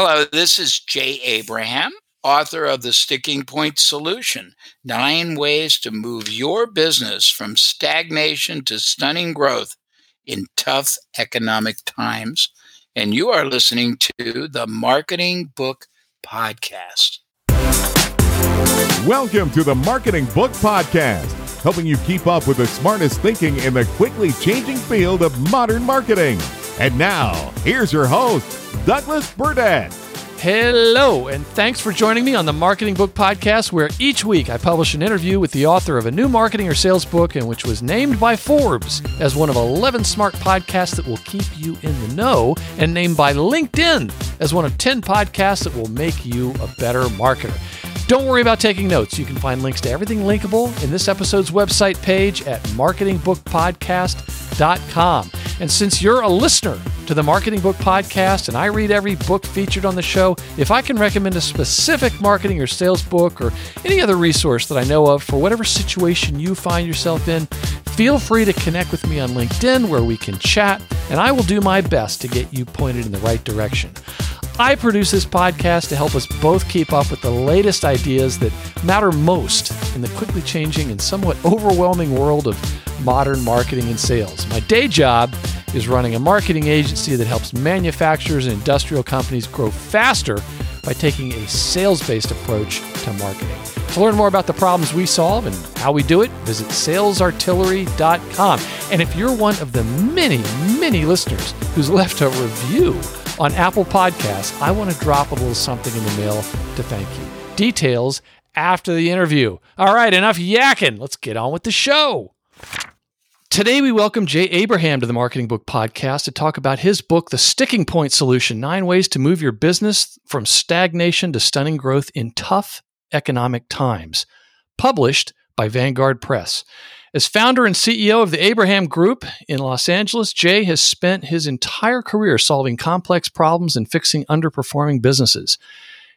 Hello, this is Jay Abraham, author of The Sticking Point Solution Nine Ways to Move Your Business from Stagnation to Stunning Growth in Tough Economic Times. And you are listening to the Marketing Book Podcast. Welcome to the Marketing Book Podcast, helping you keep up with the smartest thinking in the quickly changing field of modern marketing. And now, here's your host, Douglas Burdett. Hello, and thanks for joining me on the Marketing Book Podcast, where each week I publish an interview with the author of a new marketing or sales book, and which was named by Forbes as one of 11 smart podcasts that will keep you in the know, and named by LinkedIn as one of 10 podcasts that will make you a better marketer. Don't worry about taking notes. You can find links to everything linkable in this episode's website page at marketingbookpodcast.com. And since you're a listener to the Marketing Book Podcast and I read every book featured on the show, if I can recommend a specific marketing or sales book or any other resource that I know of for whatever situation you find yourself in, feel free to connect with me on LinkedIn where we can chat, and I will do my best to get you pointed in the right direction. I produce this podcast to help us both keep up with the latest ideas that matter most in the quickly changing and somewhat overwhelming world of modern marketing and sales. My day job is running a marketing agency that helps manufacturers and industrial companies grow faster by taking a sales based approach to marketing. To learn more about the problems we solve and how we do it, visit salesartillery.com. And if you're one of the many, many listeners who's left a review, on Apple Podcasts, I want to drop a little something in the mail to thank you. Details after the interview. All right, enough yakking. Let's get on with the show. Today, we welcome Jay Abraham to the Marketing Book Podcast to talk about his book, The Sticking Point Solution Nine Ways to Move Your Business from Stagnation to Stunning Growth in Tough Economic Times, published by Vanguard Press. As founder and CEO of the Abraham Group in Los Angeles, Jay has spent his entire career solving complex problems and fixing underperforming businesses.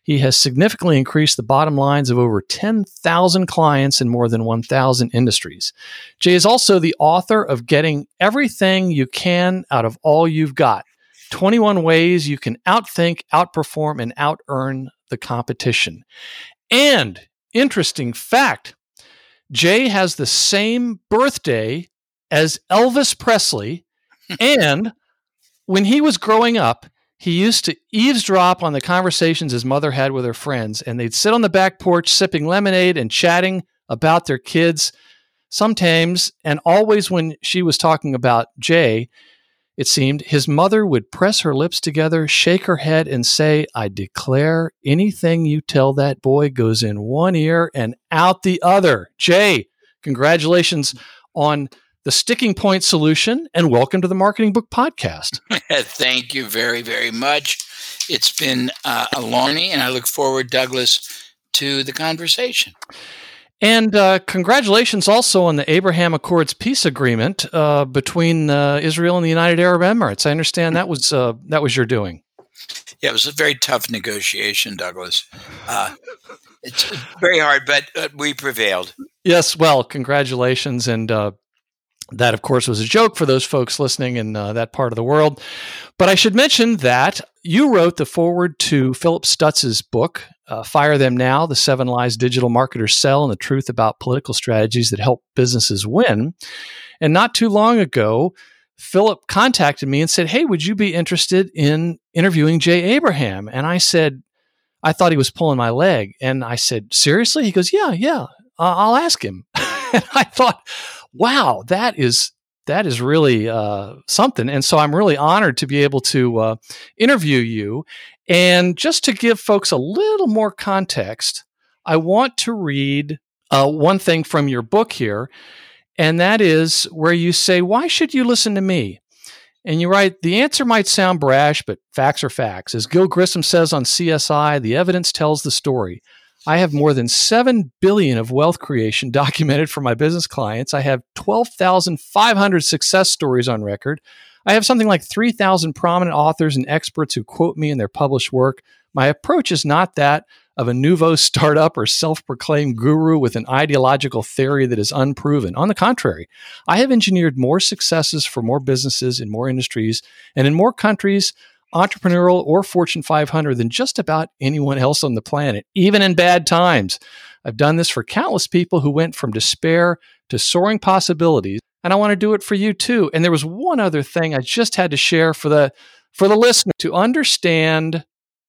He has significantly increased the bottom lines of over 10,000 clients in more than 1,000 industries. Jay is also the author of Getting Everything You Can Out of All You've Got 21 Ways You Can Outthink, Outperform, and Outearn the Competition. And interesting fact Jay has the same birthday as Elvis Presley. and when he was growing up, he used to eavesdrop on the conversations his mother had with her friends, and they'd sit on the back porch sipping lemonade and chatting about their kids. Sometimes, and always when she was talking about Jay, it seemed, his mother would press her lips together, shake her head, and say, I declare anything you tell that boy goes in one ear and out the other. Jay, congratulations on the sticking point solution and welcome to the Marketing Book Podcast. Thank you very, very much. It's been uh, a journey, and I look forward, Douglas, to the conversation. And uh, congratulations also on the Abraham Accords peace agreement uh, between uh, Israel and the United Arab Emirates. I understand that was uh, that was your doing. Yeah, it was a very tough negotiation, Douglas. Uh, it's very hard, but uh, we prevailed. Yes, well, congratulations, and that, of course, was a joke for those folks listening in that part of the world. But I should mention that you wrote the foreword to Philip Stutz's book, uh, Fire Them Now The Seven Lies Digital Marketers Sell and the Truth About Political Strategies That Help Businesses Win. And not too long ago, Philip contacted me and said, Hey, would you be interested in interviewing Jay Abraham? And I said, I thought he was pulling my leg. And I said, Seriously? He goes, Yeah, yeah, uh, I'll ask him. and I thought, wow, that is that is really uh, something. And so I'm really honored to be able to uh, interview you. And just to give folks a little more context, I want to read uh, one thing from your book here. And that is where you say, Why should you listen to me? And you write, The answer might sound brash, but facts are facts. As Gil Grissom says on CSI, the evidence tells the story. I have more than 7 billion of wealth creation documented for my business clients. I have 12,500 success stories on record. I have something like 3,000 prominent authors and experts who quote me in their published work. My approach is not that of a nouveau startup or self proclaimed guru with an ideological theory that is unproven. On the contrary, I have engineered more successes for more businesses in more industries and in more countries entrepreneurial or Fortune 500 than just about anyone else on the planet, even in bad times. I've done this for countless people who went from despair to soaring possibilities, and I want to do it for you too. And there was one other thing I just had to share for the for the listener to understand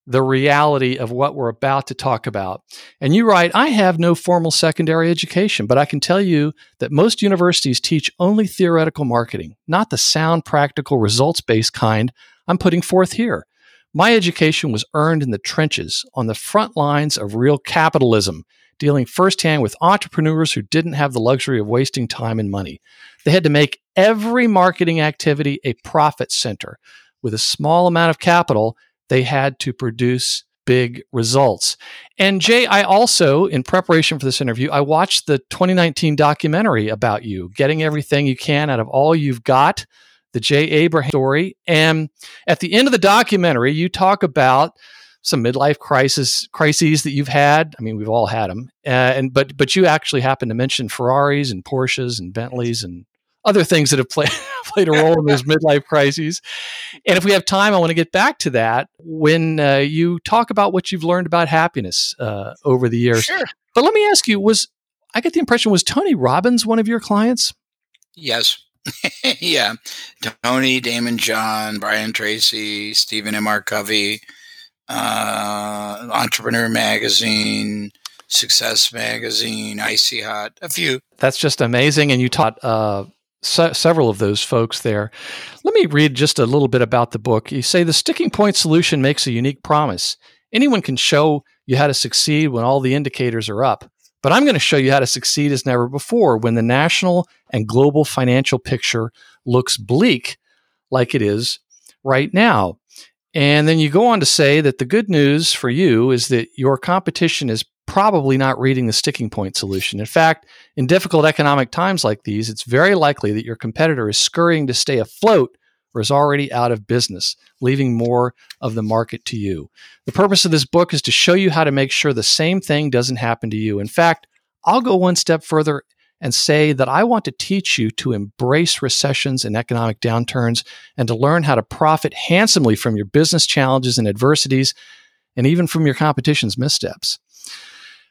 the reality of what we're about to talk about. And you write, I have no formal secondary education, but I can tell you that most universities teach only theoretical marketing, not the sound, practical, results based kind I'm putting forth here. My education was earned in the trenches, on the front lines of real capitalism, dealing firsthand with entrepreneurs who didn't have the luxury of wasting time and money. They had to make every marketing activity a profit center. With a small amount of capital, they had to produce big results. And Jay, I also, in preparation for this interview, I watched the 2019 documentary about you, getting everything you can out of all you've got, the Jay Abraham story. And at the end of the documentary, you talk about some midlife crisis crises that you've had. I mean, we've all had them, uh, and but but you actually happen to mention Ferraris and Porsches and Bentleys and other things that have played played a role in those midlife crises. And if we have time, I want to get back to that when uh, you talk about what you've learned about happiness uh, over the years. Sure. But let me ask you: Was I get the impression was Tony Robbins one of your clients? Yes. yeah. Tony, Daymond John, Brian Tracy, Stephen M. R. Covey, uh, Entrepreneur Magazine, Success Magazine, Icy Hot, a few. That's just amazing. And you taught uh, se- several of those folks there. Let me read just a little bit about the book. You say the sticking point solution makes a unique promise. Anyone can show you how to succeed when all the indicators are up. But I'm going to show you how to succeed as never before when the national and global financial picture looks bleak like it is right now. And then you go on to say that the good news for you is that your competition is probably not reading the sticking point solution. In fact, in difficult economic times like these, it's very likely that your competitor is scurrying to stay afloat or is already out of business, leaving more of the market to you. The purpose of this book is to show you how to make sure the same thing doesn't happen to you. In fact, I'll go one step further and say that I want to teach you to embrace recessions and economic downturns and to learn how to profit handsomely from your business challenges and adversities and even from your competition's missteps.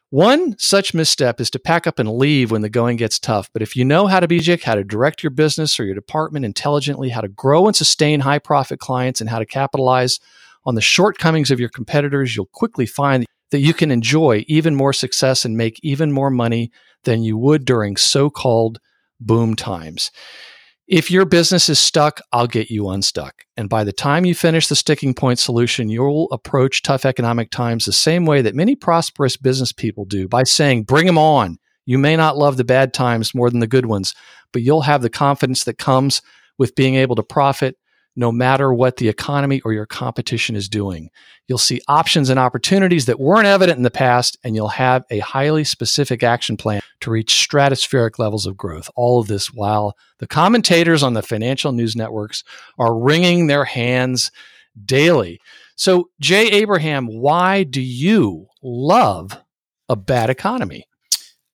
One such misstep is to pack up and leave when the going gets tough. But if you know how to be jick, how to direct your business or your department intelligently, how to grow and sustain high profit clients, and how to capitalize on the shortcomings of your competitors, you'll quickly find that you can enjoy even more success and make even more money than you would during so called boom times. If your business is stuck, I'll get you unstuck. And by the time you finish the sticking point solution, you'll approach tough economic times the same way that many prosperous business people do by saying, bring them on. You may not love the bad times more than the good ones, but you'll have the confidence that comes with being able to profit no matter what the economy or your competition is doing. You'll see options and opportunities that weren't evident in the past, and you'll have a highly specific action plan to reach stratospheric levels of growth. All of this while the commentators on the financial news networks are wringing their hands daily. So, Jay Abraham, why do you love a bad economy?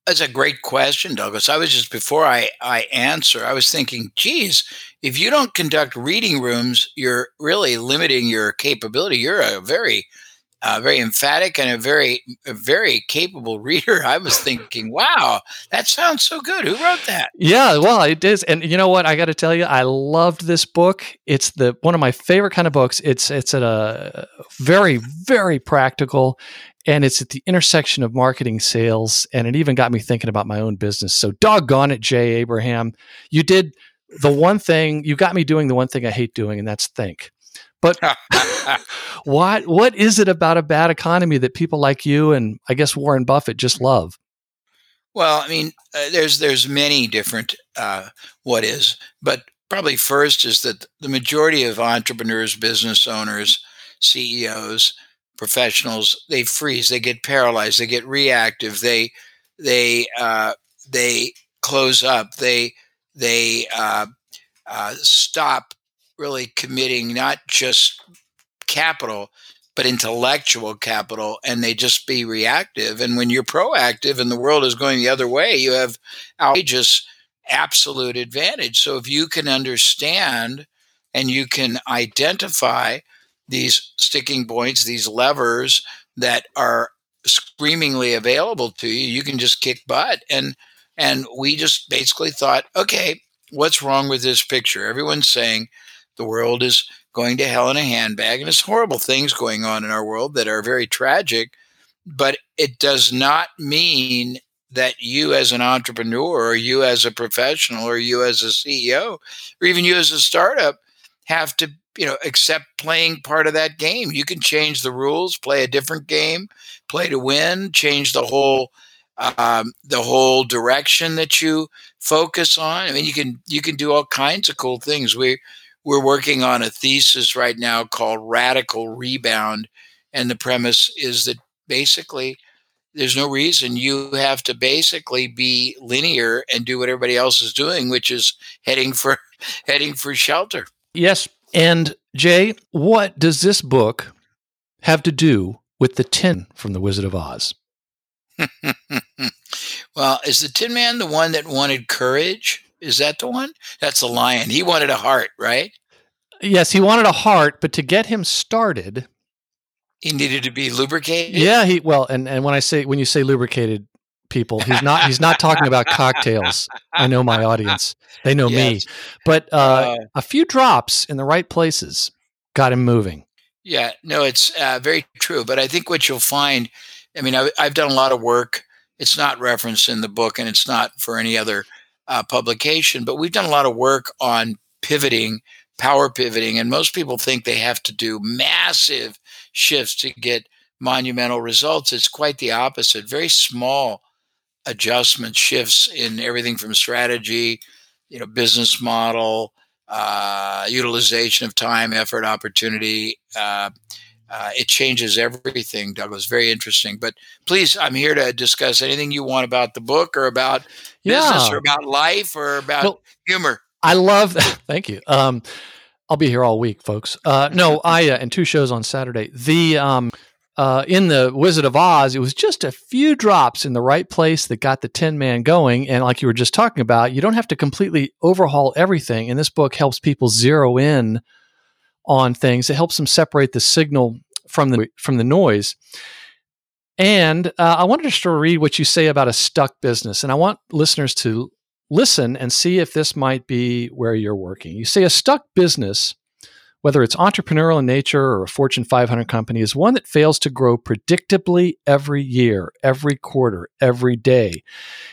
That's a great question, Douglas. I was just before I, I answer, I was thinking, geez, if you don't conduct reading rooms, you're really limiting your capability. You're a very uh, very emphatic and a very a very capable reader. I was thinking, wow, that sounds so good. Who wrote that? Yeah, well, it is, and you know what? I got to tell you, I loved this book. It's the one of my favorite kind of books. It's it's a very very practical and it's at the intersection of marketing sales and it even got me thinking about my own business. So doggone it jay abraham you did the one thing you got me doing the one thing i hate doing and that's think. But what what is it about a bad economy that people like you and i guess warren buffett just love? Well i mean uh, there's there's many different uh, what is but probably first is that the majority of entrepreneurs business owners ceos professionals they freeze they get paralyzed they get reactive they they uh, they close up they they uh, uh, stop really committing not just capital but intellectual capital and they just be reactive. And when you're proactive and the world is going the other way you have outrageous absolute advantage. So if you can understand and you can identify these sticking points, these levers that are screamingly available to you. You can just kick butt. And and we just basically thought, okay, what's wrong with this picture? Everyone's saying the world is going to hell in a handbag, and there's horrible things going on in our world that are very tragic. But it does not mean that you as an entrepreneur or you as a professional or you as a CEO or even you as a startup have to you know accept playing part of that game. You can change the rules play a different game play to win change the whole um, the whole direction that you focus on. I mean you can you can do all kinds of cool things. We we're working on a thesis right now called radical rebound and the premise is that basically there's no reason. You have to basically be linear and do what everybody else is doing, which is heading for heading for shelter. Yes. And Jay, what does this book have to do with the tin from the Wizard of Oz? well, is the Tin Man the one that wanted courage? Is that the one? That's the lion. He wanted a heart, right? Yes, he wanted a heart, but to get him started, he needed to be lubricated. Yeah, he well, and and when I say when you say lubricated people, he's not he's not talking about cocktails. I know my audience; they know yes. me. But uh, uh, a few drops in the right places got him moving. Yeah, no, it's uh, very true. But I think what you'll find, I mean, I've, I've, done a lot of work. It's not referenced in the book, and it's not for any other uh, publication. But we've done a lot of work on pivoting, power pivoting, and most people think they have to do massive shifts to get monumental results. It's quite the opposite. Very small adjustment shifts in everything from strategy, you know, business model, uh, utilization of time, effort, opportunity. Uh, uh, it changes everything, Douglas. Very interesting. But please, I'm here to discuss anything you want about the book or about yeah. business or about life or about humor. I love that. Thank you. Um, I'll be here all week, folks. Uh, no, I uh, and two shows on Saturday. The um, uh, in the Wizard of Oz, it was just a few drops in the right place that got the Tin Man going. And like you were just talking about, you don't have to completely overhaul everything. And this book helps people zero in on things. It helps them separate the signal from the from the noise. And uh, I wanted to read what you say about a stuck business, and I want listeners to listen and see if this might be where you're working. You say a stuck business, whether it's entrepreneurial in nature or a Fortune 500 company, is one that fails to grow predictably every year, every quarter, every day.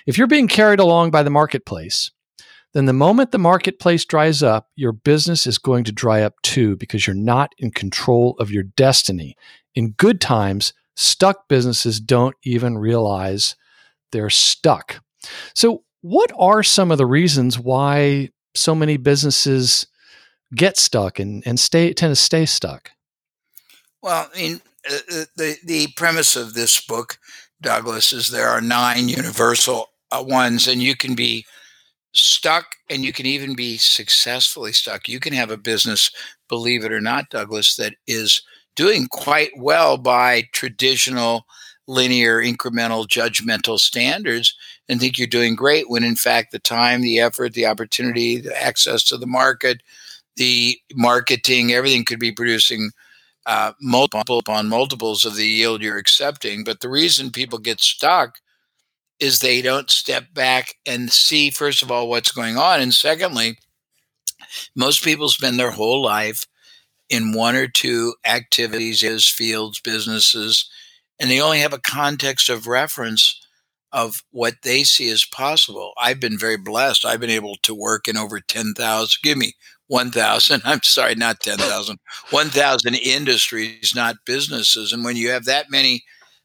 If you're being carried along by the marketplace, then the moment the marketplace dries up, your business is going to dry up too because you're not in control of your destiny. In good times, stuck businesses don't even realize they're stuck. So, what are some of the reasons why so many businesses get stuck and, and stay tend to stay stuck? Well, I mean, uh, uh, the the premise of this book, Douglas, is there are nine universal uh, ones, and you can be stuck, and you can even be successfully stuck. You can have a business, believe it or not, Douglas, that is doing quite well by traditional linear, incremental, judgmental standards and think you're doing great when in fact the time, the effort, the opportunity, the access to the market, the marketing, everything could be producing uh, multiple upon multiples of the yield you're accepting. But the reason people get stuck is they don't step back and see, first of all, what's going on. And secondly, most people spend their whole life in one or two activities, as fields, businesses, and they only have a context of reference of what they see as possible. I've been very blessed. I've been able to work in over 10,000, give me 1,000, I'm sorry, not 10,000, 1,000 industries, not businesses. And when you have that many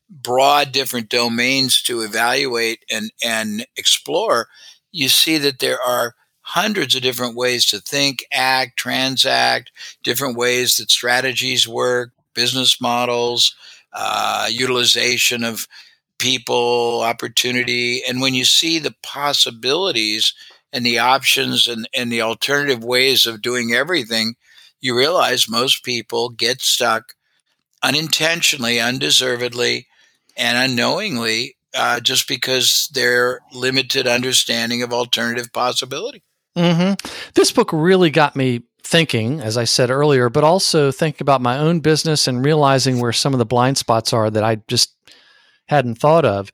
broad different domains to evaluate and, and explore, you see that there are hundreds of different ways to think, act, transact, different ways that strategies work, business models, uh, utilization of people, opportunity. And when you see the possibilities and the options and, and the alternative ways of doing everything, you realize most people get stuck unintentionally, undeservedly, and unknowingly uh, just because their limited understanding of alternative possibility. Mm-hmm. This book really got me thinking, as I said earlier, but also thinking about my own business and realizing where some of the blind spots are that I just hadn't thought of.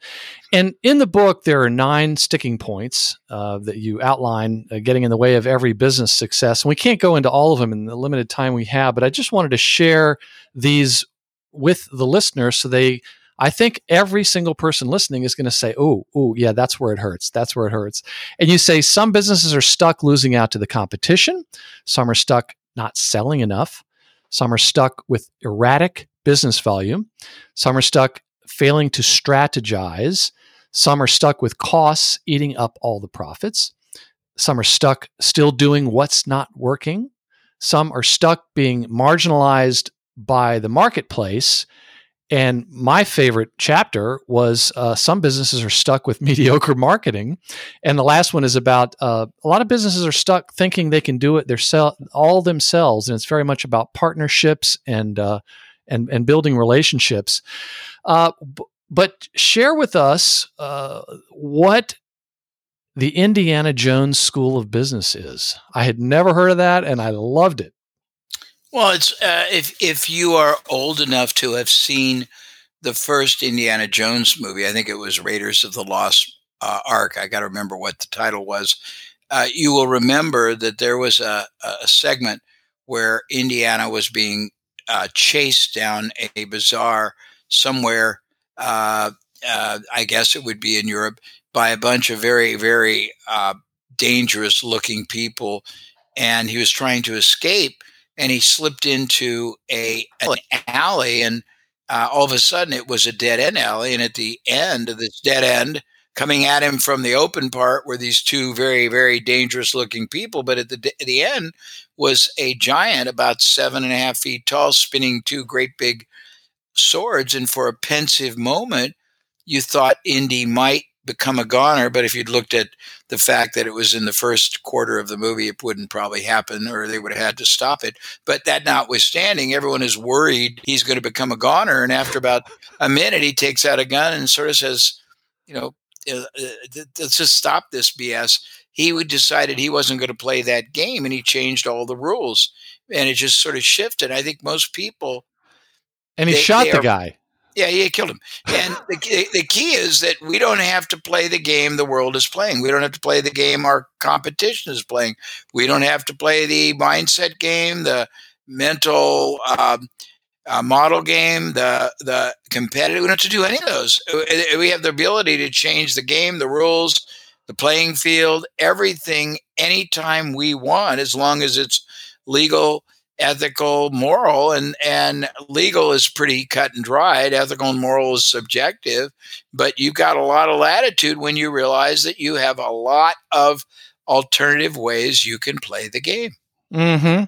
And in the book, there are nine sticking points uh, that you outline uh, getting in the way of every business success. And we can't go into all of them in the limited time we have, but I just wanted to share these with the listeners so they I think every single person listening is going to say, "Oh, oh, yeah, that's where it hurts. That's where it hurts." And you say some businesses are stuck losing out to the competition, some are stuck not selling enough, some are stuck with erratic business volume, some are stuck failing to strategize, some are stuck with costs eating up all the profits, some are stuck still doing what's not working, some are stuck being marginalized by the marketplace. And my favorite chapter was uh, some businesses are stuck with mediocre marketing, and the last one is about uh, a lot of businesses are stuck thinking they can do it themselves all themselves, and it's very much about partnerships and uh, and and building relationships. Uh, b- but share with us uh, what the Indiana Jones School of Business is. I had never heard of that, and I loved it. Well, it's uh, if if you are old enough to have seen the first Indiana Jones movie, I think it was Raiders of the Lost uh, Ark. I got to remember what the title was. Uh, you will remember that there was a, a segment where Indiana was being uh, chased down a bazaar somewhere. Uh, uh, I guess it would be in Europe by a bunch of very very dangerous looking people, and he was trying to escape and he slipped into a an alley and uh, all of a sudden it was a dead end alley and at the end of this dead end coming at him from the open part were these two very very dangerous looking people but at the, at the end was a giant about seven and a half feet tall spinning two great big swords and for a pensive moment you thought indy might become a goner. But if you'd looked at the fact that it was in the first quarter of the movie, it wouldn't probably happen, or they would have had to stop it. But that notwithstanding, everyone is worried he's going to become a goner. And after about a minute, he takes out a gun and sort of says, you know, uh, uh let's just stop this BS. He decided he wasn't going to play that game, and he changed all the rules, and it just sort of shifted. I think most people. And he they, shot they the are, guy. Yeah, he killed him. And the, the key is that we don't have to play the game the world is playing. We don't have to play the game our competition is playing. We don't have to play the mindset game, the mental um, uh, model game, the the competitive. We don't have to do any of those. We have the ability to change the game, the rules, the playing field, everything, anytime we want, as long as it's legal ethical, moral, and and legal is pretty cut and dried. Ethical and moral is subjective, but you've got a lot of latitude when you realize that you have a lot of alternative ways you can play the game. Mm-hmm.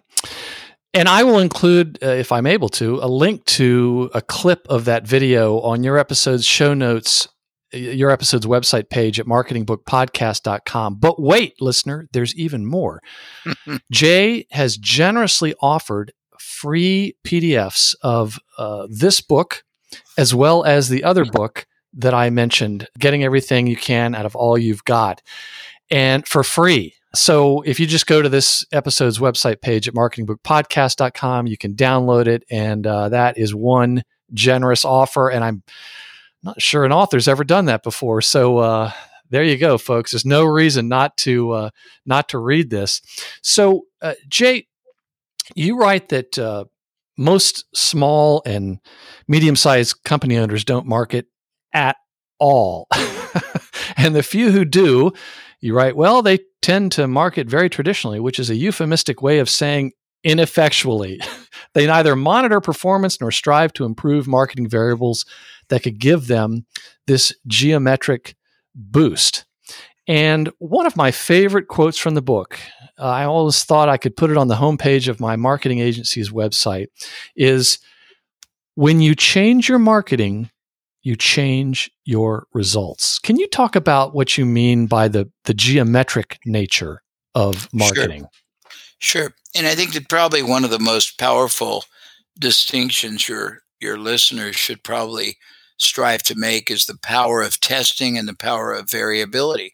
And I will include, uh, if I'm able to, a link to a clip of that video on your episode's show notes your episode's website page at marketingbookpodcast.com. But wait, listener, there's even more. Jay has generously offered free PDFs of uh, this book as well as the other book that I mentioned, Getting Everything You Can Out of All You've Got, and for free. So if you just go to this episode's website page at marketingbookpodcast.com, you can download it. And uh, that is one generous offer. And I'm not sure an author's ever done that before. So uh, there you go, folks. There's no reason not to uh, not to read this. So uh, Jay, you write that uh, most small and medium-sized company owners don't market at all, and the few who do, you write, well, they tend to market very traditionally, which is a euphemistic way of saying ineffectually. they neither monitor performance nor strive to improve marketing variables that could give them this geometric boost. And one of my favorite quotes from the book, uh, I always thought I could put it on the homepage of my marketing agency's website, is when you change your marketing, you change your results. Can you talk about what you mean by the, the geometric nature of marketing? Sure. sure. And I think that probably one of the most powerful distinctions your your listeners should probably strive to make is the power of testing and the power of variability.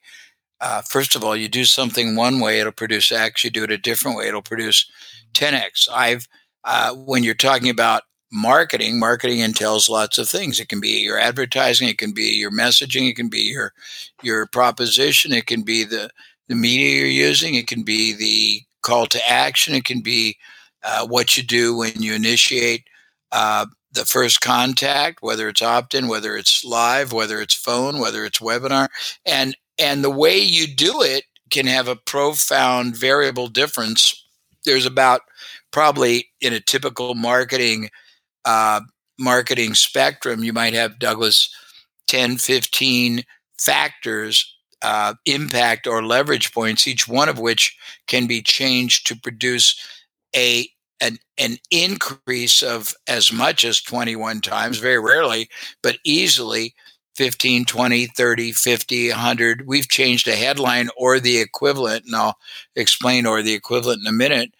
Uh, first of all, you do something one way, it'll produce X. You do it a different way, it'll produce 10x. I've uh, when you're talking about marketing, marketing entails lots of things. It can be your advertising, it can be your messaging, it can be your your proposition, it can be the the media you're using, it can be the call to action, it can be uh, what you do when you initiate uh, the first contact, whether it's opt-in, whether it's live, whether it's phone, whether it's webinar, and and the way you do it can have a profound variable difference. There's about probably in a typical marketing uh, marketing spectrum, you might have Douglas 10, 15 factors uh, impact or leverage points, each one of which can be changed to produce a an, an increase of as much as 21 times, very rarely, but easily 15, 20, 30, 50, 100. We've changed a headline or the equivalent, and I'll explain or the equivalent in a minute,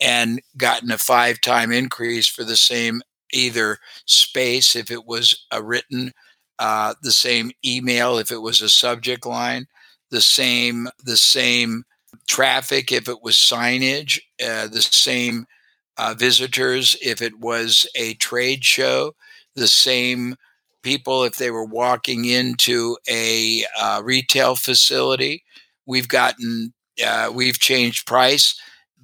and gotten a five time increase for the same either space if it was a written, uh, the same email if it was a subject line, the same the same traffic if it was signage, uh, the same uh, visitors if it was a trade show, the same people if they were walking into a uh, retail facility. We've gotten, uh, we've changed price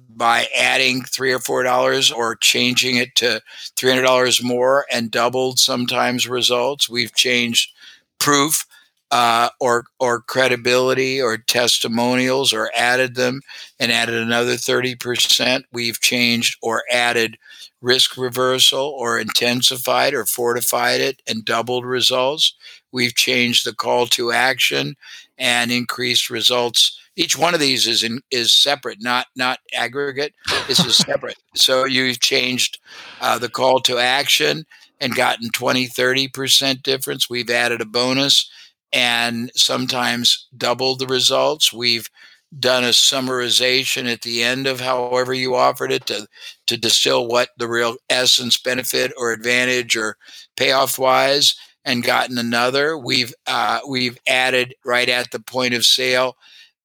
by adding three or four dollars or changing it to three hundred dollars more and doubled sometimes results. We've changed proof uh, or or credibility or testimonials or added them and added another 30%. We've changed or added risk reversal or intensified or fortified it and doubled results. We've changed the call to action and increased results. Each one of these is in, is separate, not not aggregate. This is separate. so you've changed uh, the call to action and gotten 20, 30% difference. We've added a bonus and sometimes double the results. We've done a summarization at the end of however you offered it to to distill what the real essence benefit or advantage or payoff wise and gotten another we've uh, we've added right at the point of sale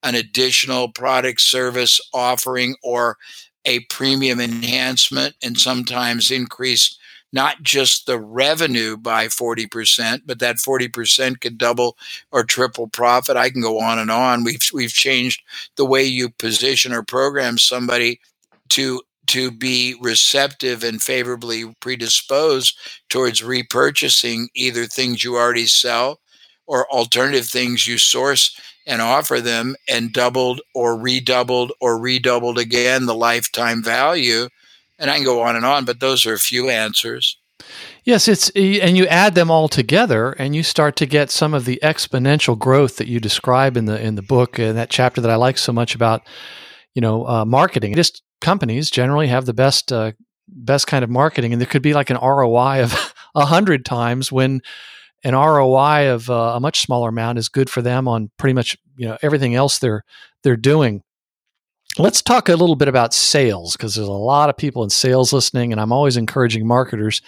an additional product service offering or a premium enhancement and sometimes increased not just the revenue by 40%, but that 40% could double or triple profit. I can go on and on. We've, we've changed the way you position or program somebody to to be receptive and favorably predisposed towards repurchasing either things you already sell or alternative things you source and offer them and doubled or redoubled or redoubled again the lifetime value and I can go on and on, but those are a few answers. Yes, it's and you add them all together, and you start to get some of the exponential growth that you describe in the in the book and that chapter that I like so much about, you know, uh, marketing. Just companies generally have the best uh, best kind of marketing, and there could be like an ROI of a hundred times when an ROI of uh, a much smaller amount is good for them on pretty much you know everything else they're they're doing. Let's talk a little bit about sales because there's a lot of people in sales listening, and I'm always encouraging marketers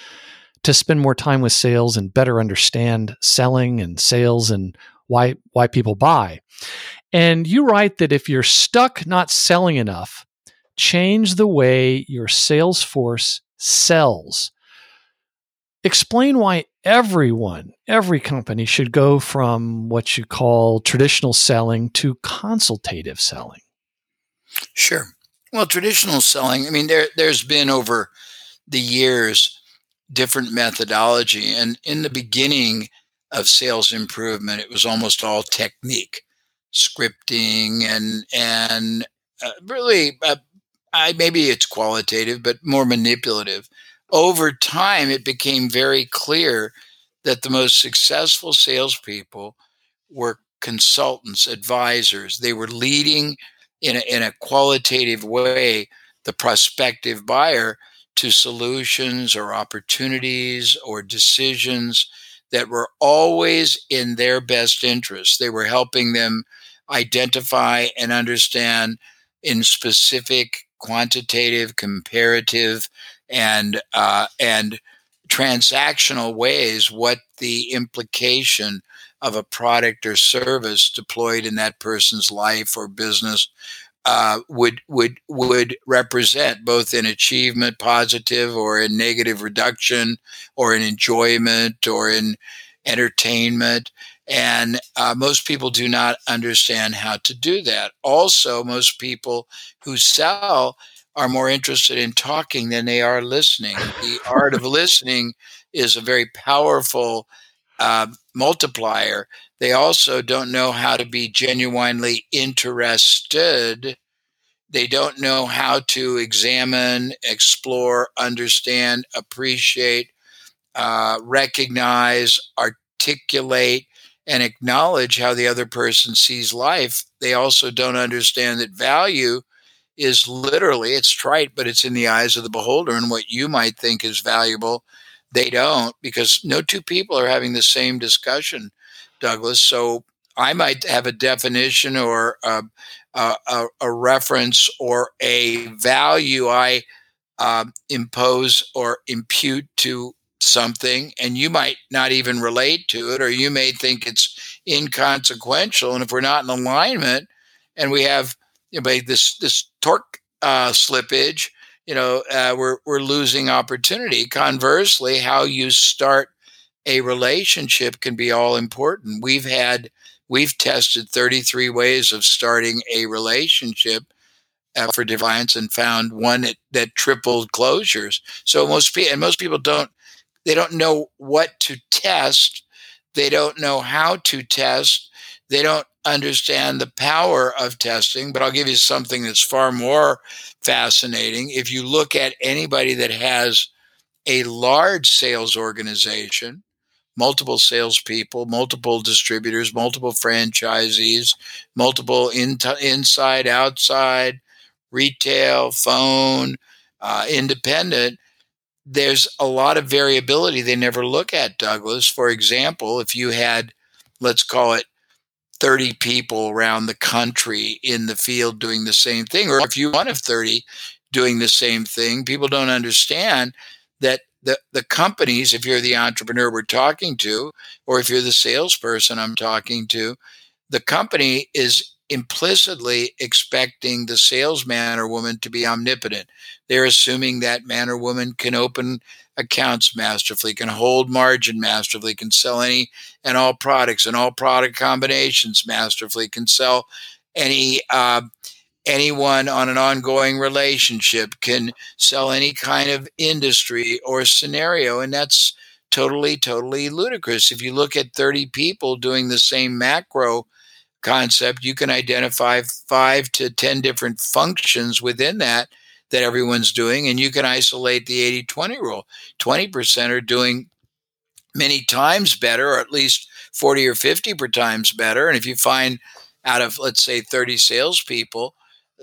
to spend more time with sales and better understand selling and sales and why why people buy. And you write that if you're stuck not selling enough, change the way your sales force sells. Explain why everyone, every company should go from what you call traditional selling to consultative selling. Sure. Well, traditional selling, I mean, there, there's been over the years different methodology. And in the beginning of sales improvement, it was almost all technique, scripting, and, and uh, really, uh, I, maybe it's qualitative, but more manipulative. Over time, it became very clear that the most successful salespeople were consultants, advisors. They were leading in a, in a qualitative way the prospective buyer to solutions or opportunities or decisions that were always in their best interest. They were helping them identify and understand in specific quantitative, comparative, and uh, and transactional ways what the implication of a product or service deployed in that person's life or business uh, would would would represent both in achievement, positive, or in negative reduction, or in enjoyment, or in entertainment. And uh, most people do not understand how to do that. Also, most people who sell are more interested in talking than they are listening. The art of listening is a very powerful uh, multiplier. They also don't know how to be genuinely interested. They don't know how to examine, explore, understand, appreciate, uh, recognize, articulate, and acknowledge how the other person sees life. They also don't understand that value is literally, it's trite, but it's in the eyes of the beholder. And what you might think is valuable, they don't, because no two people are having the same discussion, Douglas. So I might have a definition or a, a, a reference or a value I uh, impose or impute to something and you might not even relate to it or you may think it's inconsequential and if we're not in alignment and we have you know, this this torque uh, slippage you know uh, we're we're losing opportunity conversely how you start a relationship can be all important we've had we've tested 33 ways of starting a relationship uh, for defiance and found one that, that tripled closures so most people and most people don't they don't know what to test. They don't know how to test. They don't understand the power of testing. But I'll give you something that's far more fascinating. If you look at anybody that has a large sales organization, multiple salespeople, multiple distributors, multiple franchisees, multiple in inside, outside, retail, phone, uh, independent, there's a lot of variability they never look at, Douglas. For example, if you had, let's call it 30 people around the country in the field doing the same thing, or if you one of 30 doing the same thing, people don't understand that the, the companies, if you're the entrepreneur we're talking to, or if you're the salesperson I'm talking to, the company is implicitly expecting the salesman or woman to be omnipotent. They're assuming that man or woman can open accounts masterfully, can hold margin masterfully, can sell any and all products and all product combinations masterfully, can sell any uh, anyone on an ongoing relationship, can sell any kind of industry or scenario, and that's totally, totally ludicrous. If you look at 30 people doing the same macro concept, you can identify five to 10 different functions within that that everyone's doing, and you can isolate the 80 20 rule. 20% are doing many times better, or at least 40 or 50 per times better. And if you find out of, let's say, 30 salespeople,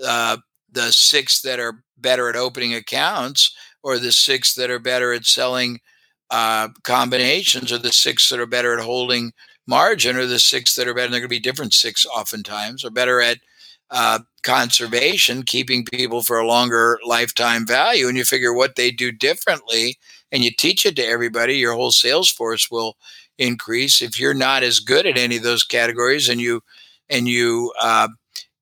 uh, the six that are better at opening accounts, or the six that are better at selling uh, combinations, or the six that are better at holding margin are the six that are better. They're going to be different six oftentimes, are better at uh, conservation, keeping people for a longer lifetime value. And you figure what they do differently and you teach it to everybody, your whole sales force will increase. If you're not as good at any of those categories and you and you uh,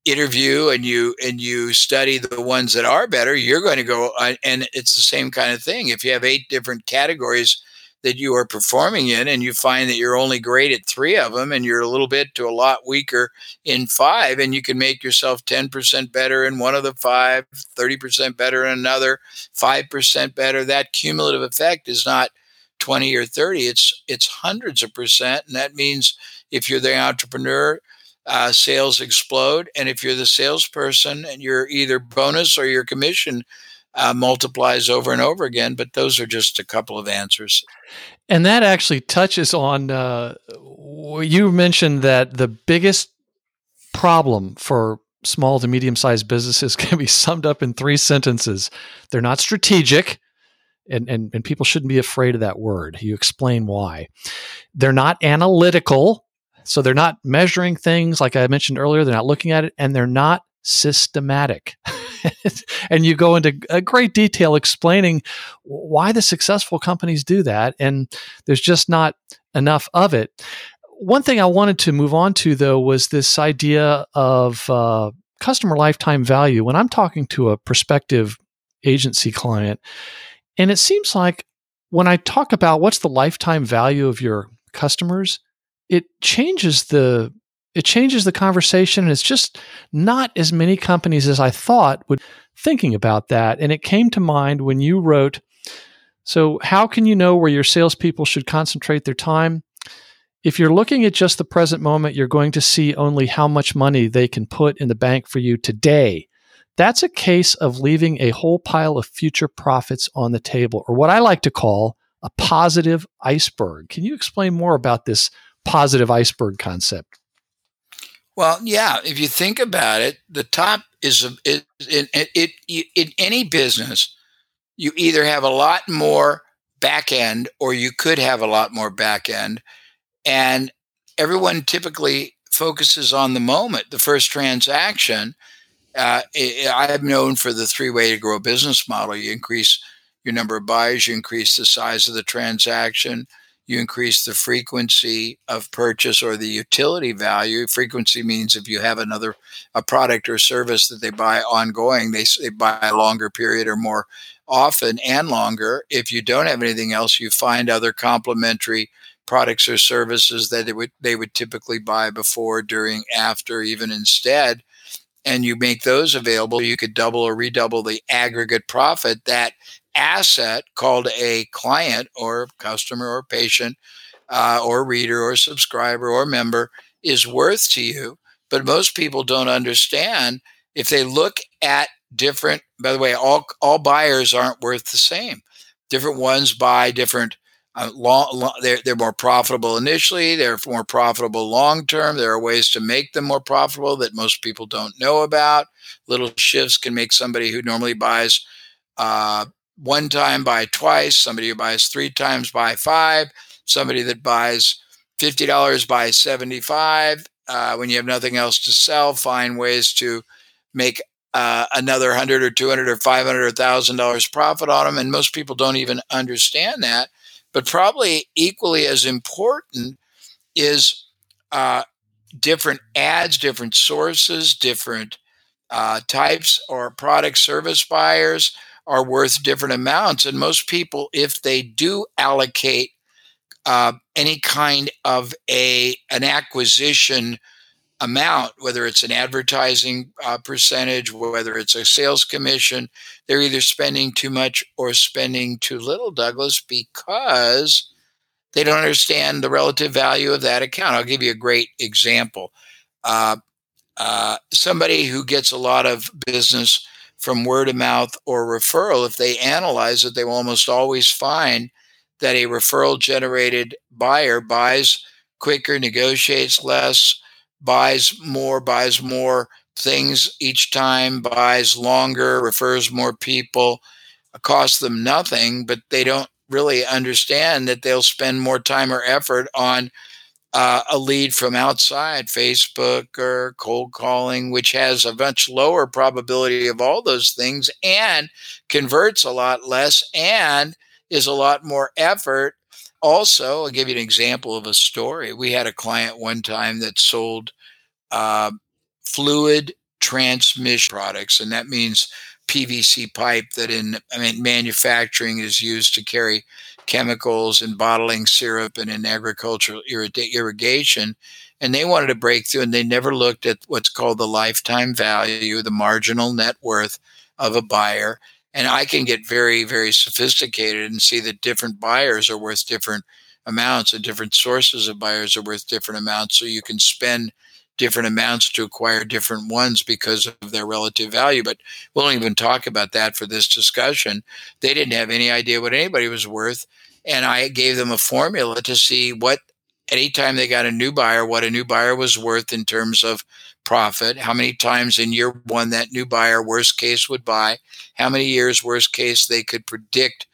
interview and you and you study the ones that are better, you're going to go. Uh, and it's the same kind of thing. If you have eight different categories that you are performing in and you find that you're only great at three of them and you're a little bit to a lot weaker in five and you can make yourself 10% better in one of the five 30% better in another 5% better. That cumulative effect is not 20 or 30 it's it's hundreds of percent and that means if you're the entrepreneur uh, sales explode and if you're the salesperson and you're either bonus or your commission uh, multiplies over and over again. But those are just a couple of answers. And that actually touches on uh, you mentioned that the biggest problem for small to medium sized businesses can be summed up in three sentences they're not strategic. And, and, and people shouldn't be afraid of that word. You explain why. They're not analytical. So they're not measuring things like I mentioned earlier. They're not looking at it and they're not systematic. and you go into a great detail explaining why the successful companies do that. And there's just not enough of it. One thing I wanted to move on to, though, was this idea of uh, customer lifetime value when I'm talking to a prospective agency client. And it seems like when I talk about what's the lifetime value of your customers, it changes the it changes the conversation and it's just not as many companies as I thought would thinking about that. And it came to mind when you wrote, so how can you know where your salespeople should concentrate their time? If you're looking at just the present moment, you're going to see only how much money they can put in the bank for you today. That's a case of leaving a whole pile of future profits on the table, or what I like to call a positive iceberg. Can you explain more about this positive iceberg concept? Well, yeah. If you think about it, the top is it, it, it, it, in any business, you either have a lot more back end or you could have a lot more back end. And everyone typically focuses on the moment, the first transaction. Uh, I've known for the three way to grow business model, you increase your number of buyers, you increase the size of the transaction, you increase the frequency of purchase or the utility value. Frequency means if you have another a product or service that they buy ongoing, they, they buy a longer period or more often and longer. If you don't have anything else, you find other complementary products or services that they would they would typically buy before, during, after, even instead, and you make those available. You could double or redouble the aggregate profit that asset called a client or customer or patient uh, or reader or subscriber or member is worth to you. But most people don't understand if they look at different by the way all all buyers aren't worth the same different ones buy different uh, long, long, they're, they're more profitable initially they're more profitable long term there are ways to make them more profitable that most people don't know about little shifts can make somebody who normally buys uh, one time buy twice somebody who buys three times buy five somebody that buys $50 buy 75 uh, when you have nothing else to sell find ways to make uh, another hundred or two hundred or five hundred or thousand dollars profit on them, and most people don't even understand that. But probably equally as important is uh, different ads, different sources, different uh, types or product service buyers are worth different amounts. And most people, if they do allocate uh, any kind of a an acquisition amount, whether it's an advertising uh, percentage, whether it's a sales commission, they're either spending too much or spending too little, Douglas, because they don't understand the relative value of that account. I'll give you a great example. Uh, uh, somebody who gets a lot of business from word of mouth or referral, if they analyze it, they will almost always find that a referral generated buyer buys quicker, negotiates less, buys more, buys more things each time, buys longer, refers more people, costs them nothing, but they don't really understand that they'll spend more time or effort on uh, a lead from outside, Facebook or cold calling, which has a much lower probability of all those things and converts a lot less and is a lot more effort also, I'll give you an example of a story. We had a client one time that sold uh, fluid transmission products, and that means PVC pipe that in I mean manufacturing is used to carry chemicals and bottling syrup and in agricultural irrigation. And they wanted a breakthrough, and they never looked at what's called the lifetime value, the marginal net worth of a buyer and I can get very, very sophisticated and see that different buyers are worth different amounts and different sources of buyers are worth different amounts. So you can spend different amounts to acquire different ones because of their relative value. But we won't even talk about that for this discussion. They didn't have any idea what anybody was worth. And I gave them a formula to see what, anytime they got a new buyer, what a new buyer was worth in terms of profit, how many times in year one that new buyer, worst case, would buy, how many years, worst case, they could predict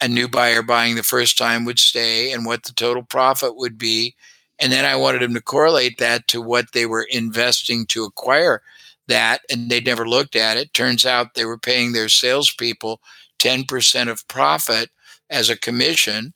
a new buyer buying the first time would stay, and what the total profit would be. And then I wanted them to correlate that to what they were investing to acquire that, and they'd never looked at it. Turns out they were paying their salespeople 10% of profit as a commission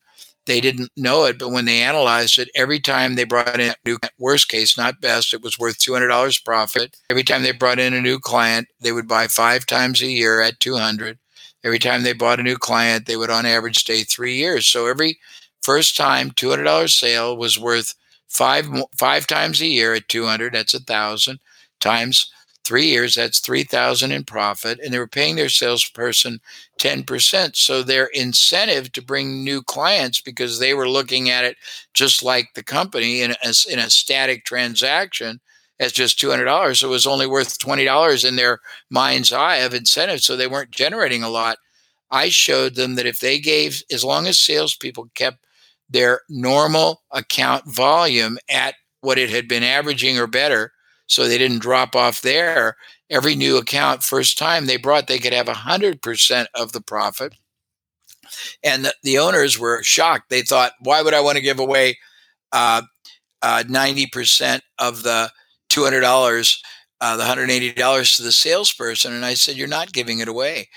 they didn't know it, but when they analyzed it, every time they brought in a new worst case, not best, it was worth two hundred dollars profit. Every time they brought in a new client, they would buy five times a year at two hundred. Every time they bought a new client, they would on average stay three years. So every first time two hundred dollars sale was worth five five times a year at two hundred. That's a thousand times three years, that's 3000 in profit, and they were paying their salesperson 10%. So their incentive to bring new clients, because they were looking at it just like the company in a, in a static transaction as just $200, so it was only worth $20 in their mind's eye of incentive. So they weren't generating a lot. I showed them that if they gave, as long as salespeople kept their normal account volume at what it had been averaging or better, so they didn't drop off there. Every new account, first time they brought, they could have 100% of the profit. And the, the owners were shocked. They thought, why would I want to give away uh, uh, 90% of the $200, uh, the $180 to the salesperson? And I said, you're not giving it away.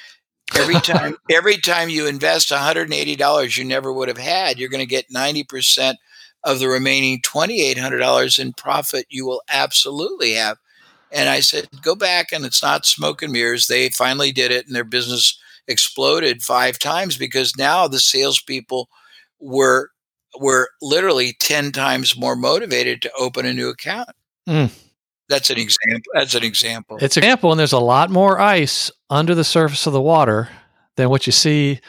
Every time, every time you invest $180 you never would have had, you're going to get 90% of the remaining $2,800 in profit you will absolutely have. And I said, go back and it's not smoke and mirrors. They finally did it and their business exploded five times because now the salespeople were were literally 10 times more motivated to open a new account. Mm. That's an example. That's an example. It's an example, and there's a lot more ice under the surface of the water than what you see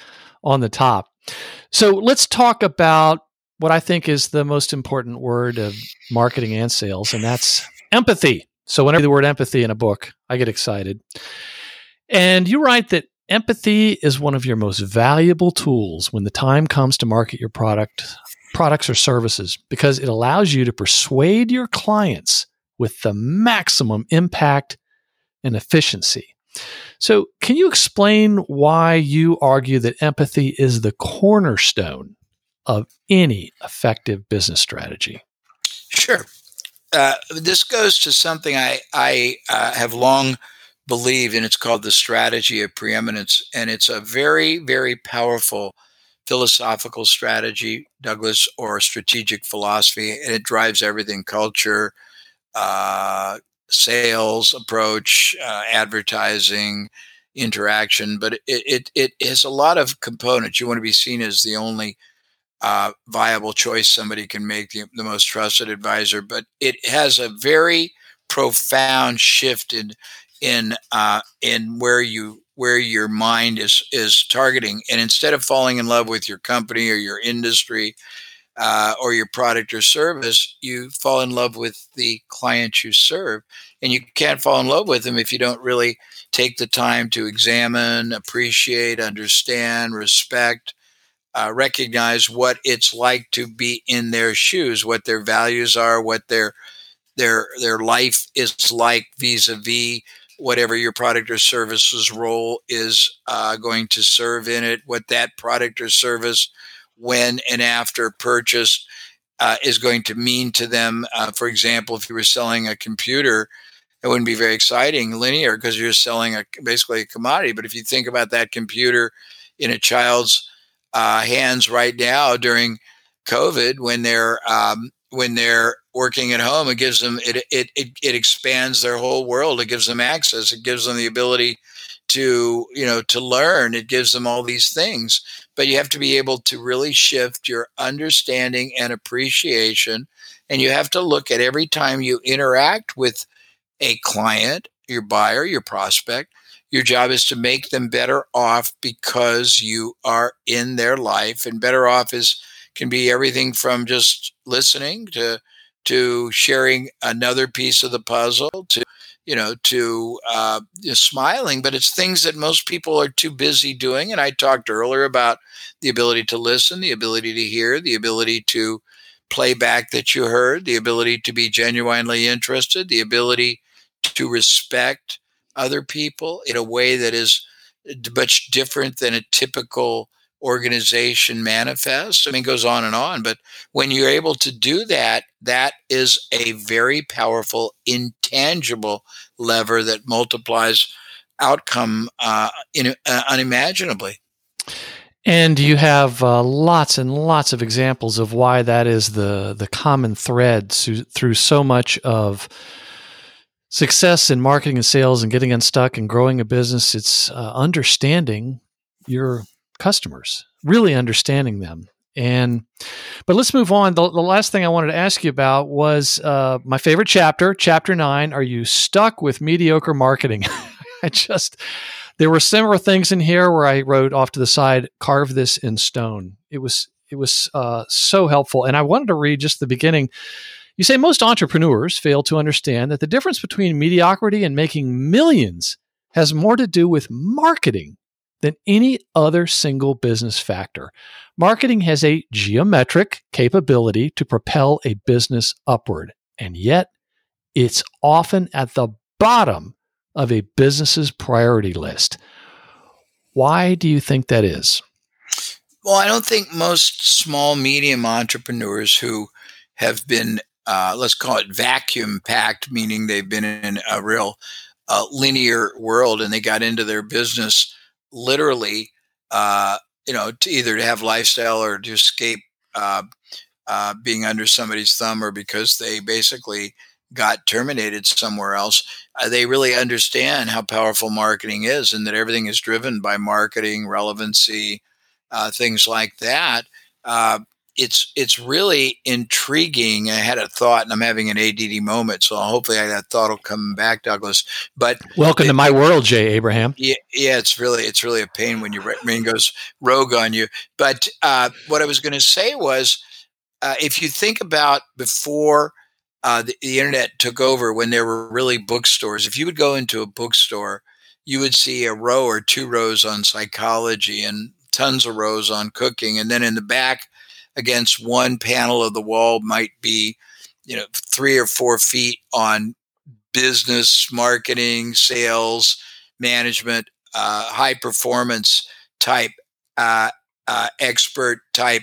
on the top. So let's talk about what I think is the most important word of marketing and sales, and that's empathy. So, whenever the word empathy in a book, I get excited. And you write that empathy is one of your most valuable tools when the time comes to market your product, products or services because it allows you to persuade your clients with the maximum impact and efficiency. So, can you explain why you argue that empathy is the cornerstone of any effective business strategy? Sure. Uh, this goes to something I, I uh, have long believed, and it's called the strategy of preeminence. And it's a very, very powerful philosophical strategy, Douglas, or strategic philosophy. And it drives everything culture, uh, sales approach, uh, advertising, interaction. But it, it, it has a lot of components. You want to be seen as the only uh, viable choice somebody can make, the, the most trusted advisor. But it has a very profound shift in in uh, in where you where your mind is is targeting. And instead of falling in love with your company or your industry uh, or your product or service, you fall in love with the client you serve. And you can't fall in love with them if you don't really take the time to examine, appreciate, understand, respect, uh, recognize what it's like to be in their shoes, what their values are, what their their their life is like vis-a-vis whatever your product or service's role is uh, going to serve in it, what that product or service, when and after purchase, uh, is going to mean to them. Uh, for example, if you were selling a computer, it wouldn't be very exciting linear because you're selling a basically a commodity. But if you think about that computer in a child's uh, hands right now during COVID when they're um, when they're working at home. It gives them it, it it it expands their whole world. It gives them access. It gives them the ability to you know to learn. It gives them all these things. But you have to be able to really shift your understanding and appreciation. And you have to look at every time you interact with a client, your buyer, your prospect, your job is to make them better off because you are in their life, and better off is can be everything from just listening to to sharing another piece of the puzzle to you know to uh, smiling. But it's things that most people are too busy doing. And i talked earlier about the ability to listen the ability to hear the ability to play back that you heard the ability to be genuinely interested the ability to respect other people in a way that is much different than a typical organization manifests. I mean, goes on and on. But when you're able to do that, that is a very powerful, intangible lever that multiplies outcome uh, in, uh, unimaginably. And you have uh, lots and lots of examples of why that is the the common thread through so much of success in marketing and sales and getting unstuck and growing a business. It's uh, understanding your customers, really understanding them. And but let's move on. The, the last thing I wanted to ask you about was uh, my favorite chapter, chapter nine. Are you stuck with mediocre marketing? I just there were several things in here where I wrote off to the side, carve this in stone. It was it was uh, so helpful, and I wanted to read just the beginning. You say most entrepreneurs fail to understand that the difference between mediocrity and making millions has more to do with marketing than any other single business factor. Marketing has a geometric capability to propel a business upward, and yet it's often at the bottom of a business's priority list. Why do you think that is? Well, I don't think most small, medium entrepreneurs who have been, uh, let's call it vacuum packed, meaning they've been in a real uh, linear world and they got into their business literally, uh, you know, to either to have lifestyle or to escape uh, uh, being under somebody's thumb or because they basically got terminated somewhere else, uh, they really understand how powerful marketing is and that everything is driven by marketing, relevancy, things like that. It's it's really intriguing. I had a thought, and I'm having an ADD moment, so hopefully that thought will come back, Douglas. But welcome it, to my world, Jay Abraham. Yeah, yeah, it's really it's really a pain when your brain goes rogue on you. But uh, what I was going to say was, uh, if you think about before uh, the, the, internet took over when there were really bookstores. If you would go into a bookstore, you would see a row or two rows on psychology and tons of rows on cooking. And then in the back, against one panel of the wall, might be, you know, three or four feet on business, marketing, sales, management, uh, high performance type, uh, uh, expert type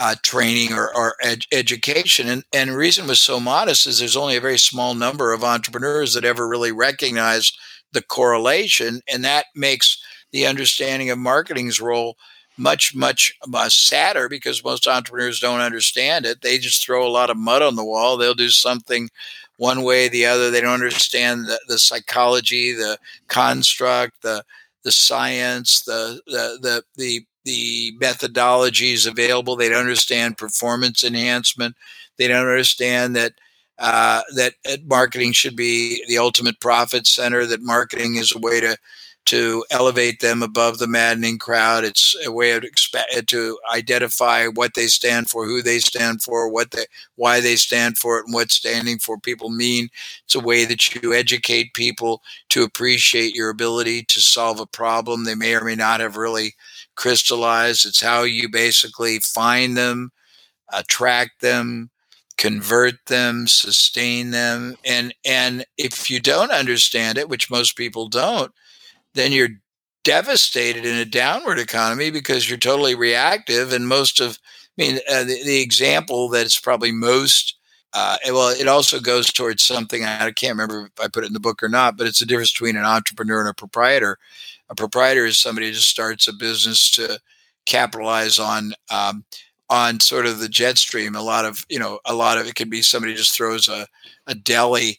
uh, training or, or ed- education. And, and the reason was so modest is there's only a very small number of entrepreneurs that ever really recognize the correlation. And that makes the understanding of marketing's role much, much uh, sadder because most entrepreneurs don't understand it. They just throw a lot of mud on the wall. They'll do something one way the other. They don't understand the, the psychology, the construct, the the science, the the the the the methodologies available. They don't understand performance enhancement. They don't understand that uh, that marketing should be the ultimate profit center. That marketing is a way to to elevate them above the maddening crowd. It's a way of exp- to identify what they stand for, who they stand for, what they, why they stand for it, and what standing for people mean. It's a way that you educate people to appreciate your ability to solve a problem they may or may not have really crystallized. It's how you basically find them, attract them, convert them, sustain them. And and if you don't understand it, which most people don't, then you're devastated in a downward economy because you're totally reactive and most of I mean uh, the, the example that's probably most uh, well, it also goes towards something I can't remember if I put it in the book or not, but it's the difference between an entrepreneur and a proprietor a proprietor is somebody who just starts a business to capitalize on um, on sort of the jet stream. A lot of you know, a lot of it could be somebody just throws a, a deli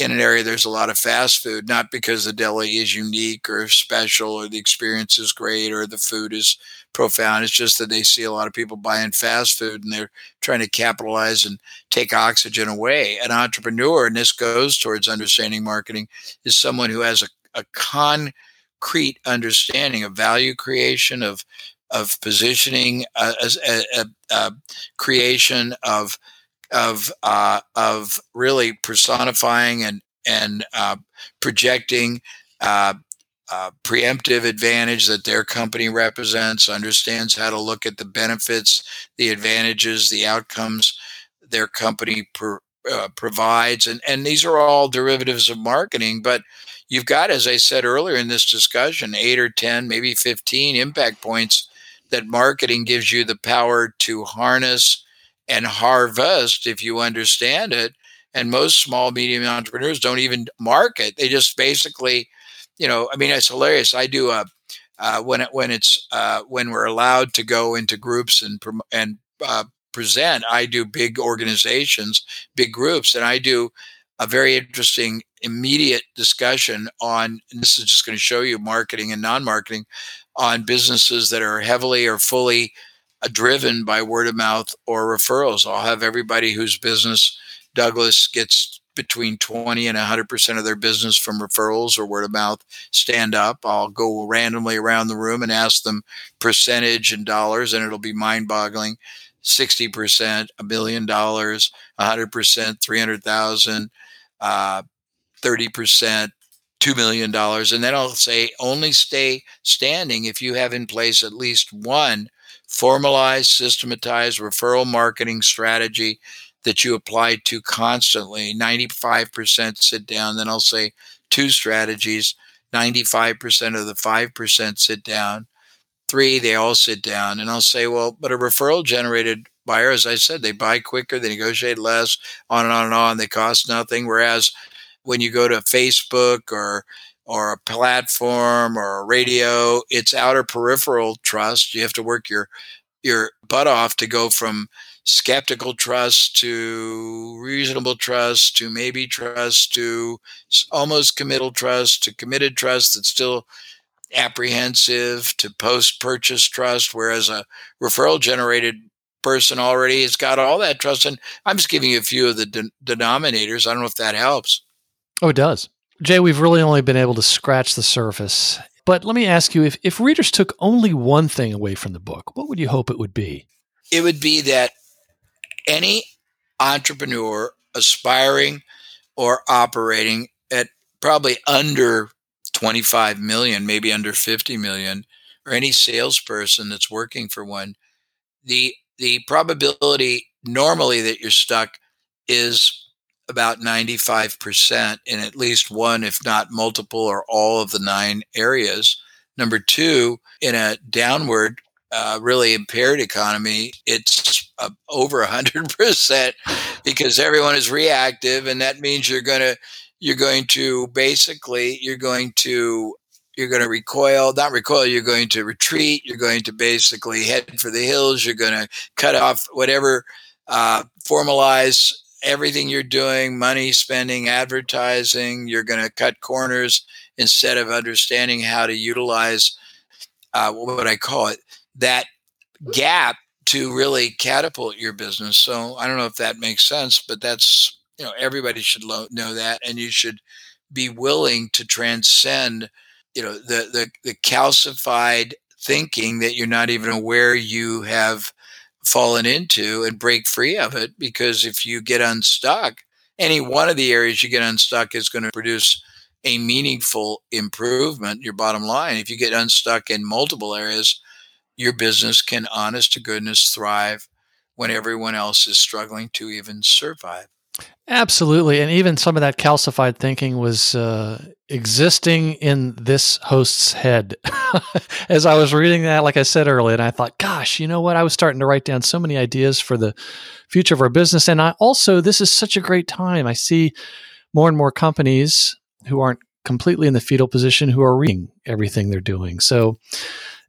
in an area there's a lot of fast food, not because the deli is unique or special or the experience is great or the food is profound. It's just that they see a lot of people buying fast food and they're trying to capitalize and take oxygen away. An entrepreneur, and this goes towards understanding marketing, is someone who has a, a concrete understanding of value creation, of of positioning, uh, a, creation of of uh, of really personifying and and uh, projecting uh, uh, preemptive advantage that their company represents. Understands how to look at the benefits, the advantages, the outcomes their company uh, provides, and and these are all derivatives of marketing, but you've got, as I said earlier in this discussion, eight or 10, maybe 15 impact points that marketing gives you the power to harness and harvest if you understand it. And most small, medium entrepreneurs don't even market. They just basically, you know, I mean, it's hilarious. I do a, uh, when it, when it's uh, when we're allowed to go into groups and and uh, present, I do big organizations, big groups, and I do a very interesting immediate discussion on. this is just going to show you marketing and non-marketing on businesses that are heavily or fully uh, driven by word of mouth or referrals. I'll have everybody whose business Douglas gets between 20 and 100% of their business from referrals or word of mouth stand up. I'll go randomly around the room and ask them percentage in dollars, and it'll be mind boggling 60%, a million dollars, 100%, 300,000, uh, 30%, $2 million. And then I'll say only stay standing if you have in place at least one formalized, systematized referral marketing strategy that you apply to constantly. 95% sit down. Then I'll say two strategies. 95% of the 5% sit down. Three, they all sit down. And I'll say, well, but a referral generated buyer, as I said, they buy quicker, they negotiate less, on and on and on. They cost nothing. Whereas when you go to Facebook or or a platform or a radio, it's outer peripheral trust. You have to work your your butt off to go from skeptical trust to reasonable trust to maybe trust to almost committal trust to committed trust that's still apprehensive to post purchase trust whereas a referral generated person already has got all that trust. And i'm just giving you a few of the de- denominators. I don't know if that helps. Oh it does jay we've really only been able to scratch the surface but let me ask you if, if readers took only one thing away from the book what would you hope it would be? It would be that any entrepreneur aspiring or operating at probably under 25 million, maybe under 50 million, or any salesperson that's working for one, the the probability normally that you're stuck is about 95% in at least one, if not multiple or all of the nine areas. Number two, in a downward uh, really impaired economy, it's uh, over hundred percent because everyone is reactive, and that means you're going to you're going to basically you're going to you're going to recoil, not recoil, you're going to retreat, you're going to basically head for the hills, you're going to cut off whatever, uh, formalize everything you're doing, money spending, advertising, you're going to cut corners instead of understanding how to utilize uh, what would I call it? that gap to really catapult your business. So I don't know if that makes sense, but that's you know everybody should lo- know that, and you should be willing to transcend you know the the, the calcified thinking that you're not even aware you have fallen into and break free of it because if you get unstuck any one of the areas you get unstuck is going to produce a meaningful improvement your bottom line if you get unstuck in multiple areas your business can, honest to goodness, thrive when everyone else is struggling to even survive. Absolutely. And even some of that calcified thinking was uh, existing in this host's head. As I was reading that, like I said earlier, and I thought, gosh, you know what? I was starting to write down so many ideas for the future of our business. And I also, this is such a great time. I see more and more companies who aren't completely in the fetal position who are reading everything they're doing. So,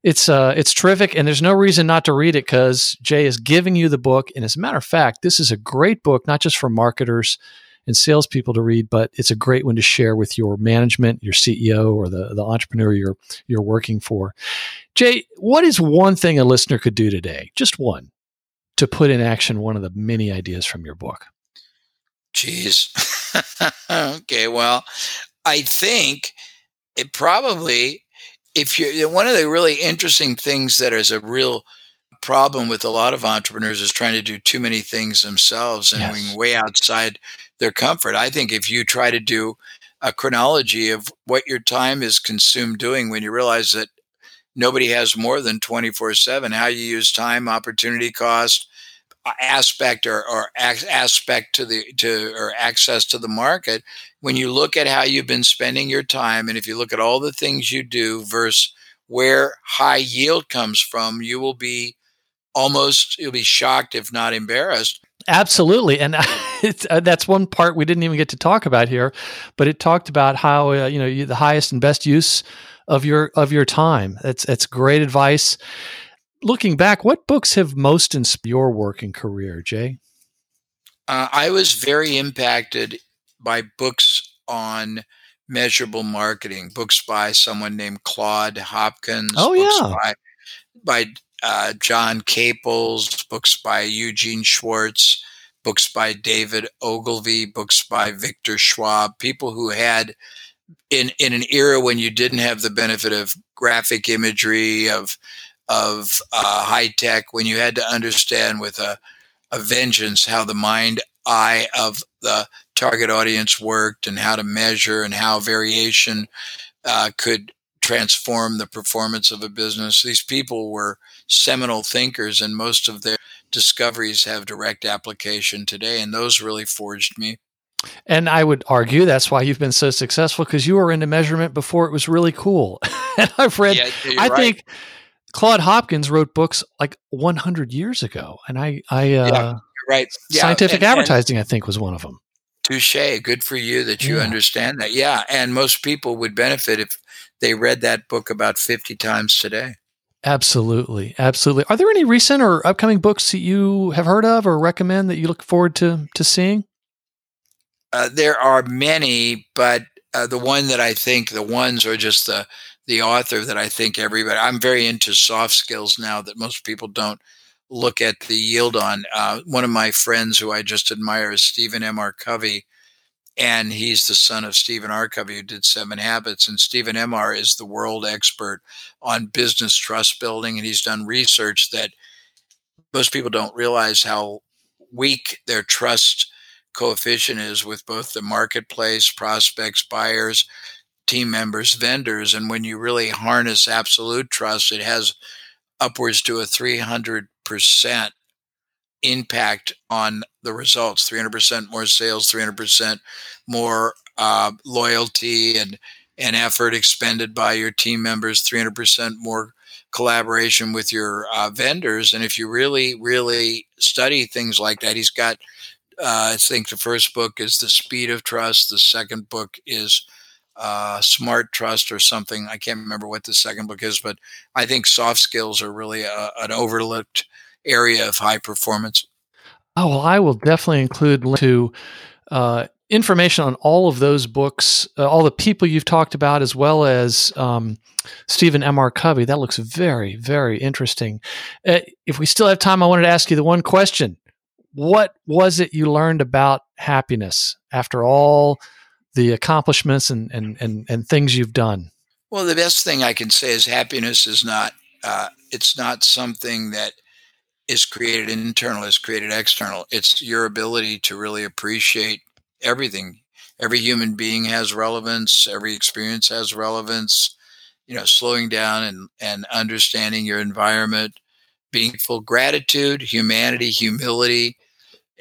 it's uh, it's terrific, and there's no reason not to read it because Jay is giving you the book. And as a matter of fact, this is a great book, not just for marketers and salespeople to read, but it's a great one to share with your management, your CEO, or the the entrepreneur you're you're working for. Jay, what is one thing a listener could do today, just one, to put in action one of the many ideas from your book? Jeez. okay, well, I think it probably if you're one of the really interesting things that is a real problem with a lot of entrepreneurs is trying to do too many things themselves and yes. going way outside their comfort. I think if you try to do a chronology of what your time is consumed doing when you realize that nobody has more than 24 7 how you use time opportunity cost aspect or, or aspect to the to or access to the market when you look at how you've been spending your time and if you look at all the things you do versus where high yield comes from you will be almost you'll be shocked if not embarrassed absolutely and uh, that's one part we didn't even get to talk about here but it talked about how uh, you know the highest and best use of your of your time. It's that's great advice. Looking back, what books have most inspired your working career, Jay? Uh, I was very impacted by books on measurable marketing, books by someone named Claude Hopkins. Oh yeah, by, by uh, John Caples, books by Eugene Schwartz, books by David Ogilvy, books by Victor Schwab, people who had in in an era when you didn't have the benefit of graphic imagery of of uh, high tech, when you had to understand with a, a vengeance how the mind eye of the target audience worked and how to measure and how variation uh, could transform the performance of a business. These people were seminal thinkers, and most of their discoveries have direct application today, and those really forged me. And I would argue that's why you've been so successful because you were into measurement before it was really cool. and I've read, yeah, I right. think Claude Hopkins wrote books like 100 years ago, and I, I, uh, yeah, right, yeah, scientific and, advertising, and I think, was one of them. Touche. Good for you that you yeah. understand that. Yeah, and most people would benefit if they read that book about 50 times today. Absolutely. Absolutely. Are there any recent or upcoming books that you have heard of or recommend that you look forward to to seeing? Uh, there are many, but uh, the one that I think the ones are just the the author that I think everybody. I'm very into soft skills now that most people don't look at the yield on. Uh, one of my friends who I just admire is Stephen M. R. Covey, and he's the son of Stephen R. Covey, who did Seven Habits. And Stephen M. R. is the world expert on business trust building, and he's done research that most people don't realize how weak their trust coefficient is with both the marketplace, prospects, buyers, team members, vendors. And when you really harness absolute trust, it has upwards to a 300% impact on the results 300% more sales 300% more uh, loyalty and and effort expended by your team members 300% more collaboration with your uh, vendors and if you really really study things like that he's got uh, i think the first book is the speed of trust the second book is uh, smart trust or something i can't remember what the second book is but i think soft skills are really a, uh, an overlooked area of high performance? Oh, well, I will definitely include to uh, information on all of those books, uh, all the people you've talked about, as well as um, Stephen M. R. Covey. That looks very, very interesting. Uh, if we still have time, I wanted to ask you the one question What was it you learned about happiness after all the accomplishments and, and, and, and things you've done? Well, the best thing I can say is happiness is not, uh, it's not something that is created internal, it's created external. It's your ability to really appreciate everything. Every human being has relevance. Every experience has relevance. You know, slowing down and, and understanding your environment, being full gratitude, humanity, humility,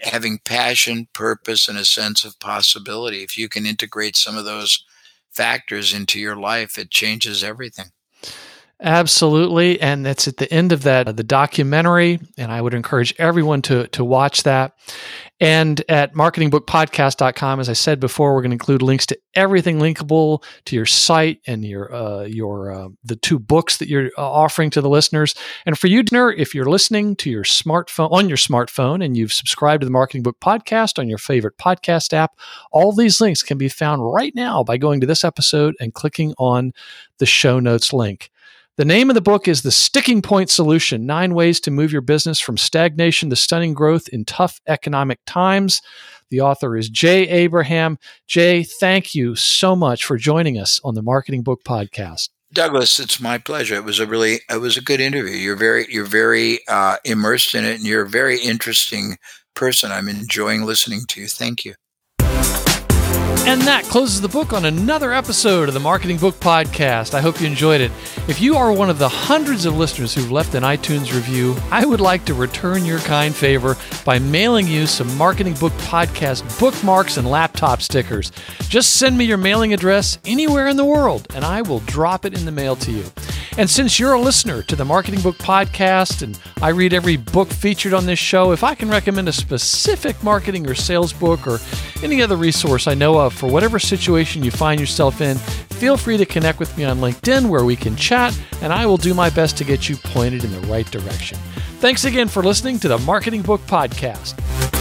having passion, purpose, and a sense of possibility. If you can integrate some of those factors into your life, it changes everything. Absolutely. And it's at the end of that, the documentary. And I would encourage everyone to, to watch that. And at marketingbookpodcast.com, as I said before, we're going to include links to everything linkable to your site and your uh, your uh, the two books that you're uh, offering to the listeners. And for you, Dinner, if you're listening to your smartphone on your smartphone and you've subscribed to the Marketing Book Podcast on your favorite podcast app, all these links can be found right now by going to this episode and clicking on the show notes link. The name of the book is The Sticking Point Solution Nine Ways to Move Your Business from Stagnation to Stunning Growth in Tough Economic Times. The author is Jay Abraham. Jay, thank you so much for joining us on the Marketing Book Podcast. Douglas, it's my pleasure. It was a really, it was a good interview. You're very, you're very uh, immersed in it, and you're a very interesting person. I'm enjoying listening to you. Thank you. And that closes the book on another episode of the Marketing Book Podcast. I hope you enjoyed it. If you are one of the hundreds of listeners who've left an iTunes review, I would like to return your kind favor by mailing you some Marketing Book Podcast bookmarks and laptop stickers. Just send me your mailing address anywhere in the world, and I will drop it in the mail to you. And since you're a listener to the Marketing Book Podcast and I read every book featured on this show, if I can recommend a specific marketing or sales book or any other resource I know of for whatever situation you find yourself in, feel free to connect with me on LinkedIn where we can chat and I will do my best to get you pointed in the right direction. Thanks again for listening to the Marketing Book Podcast.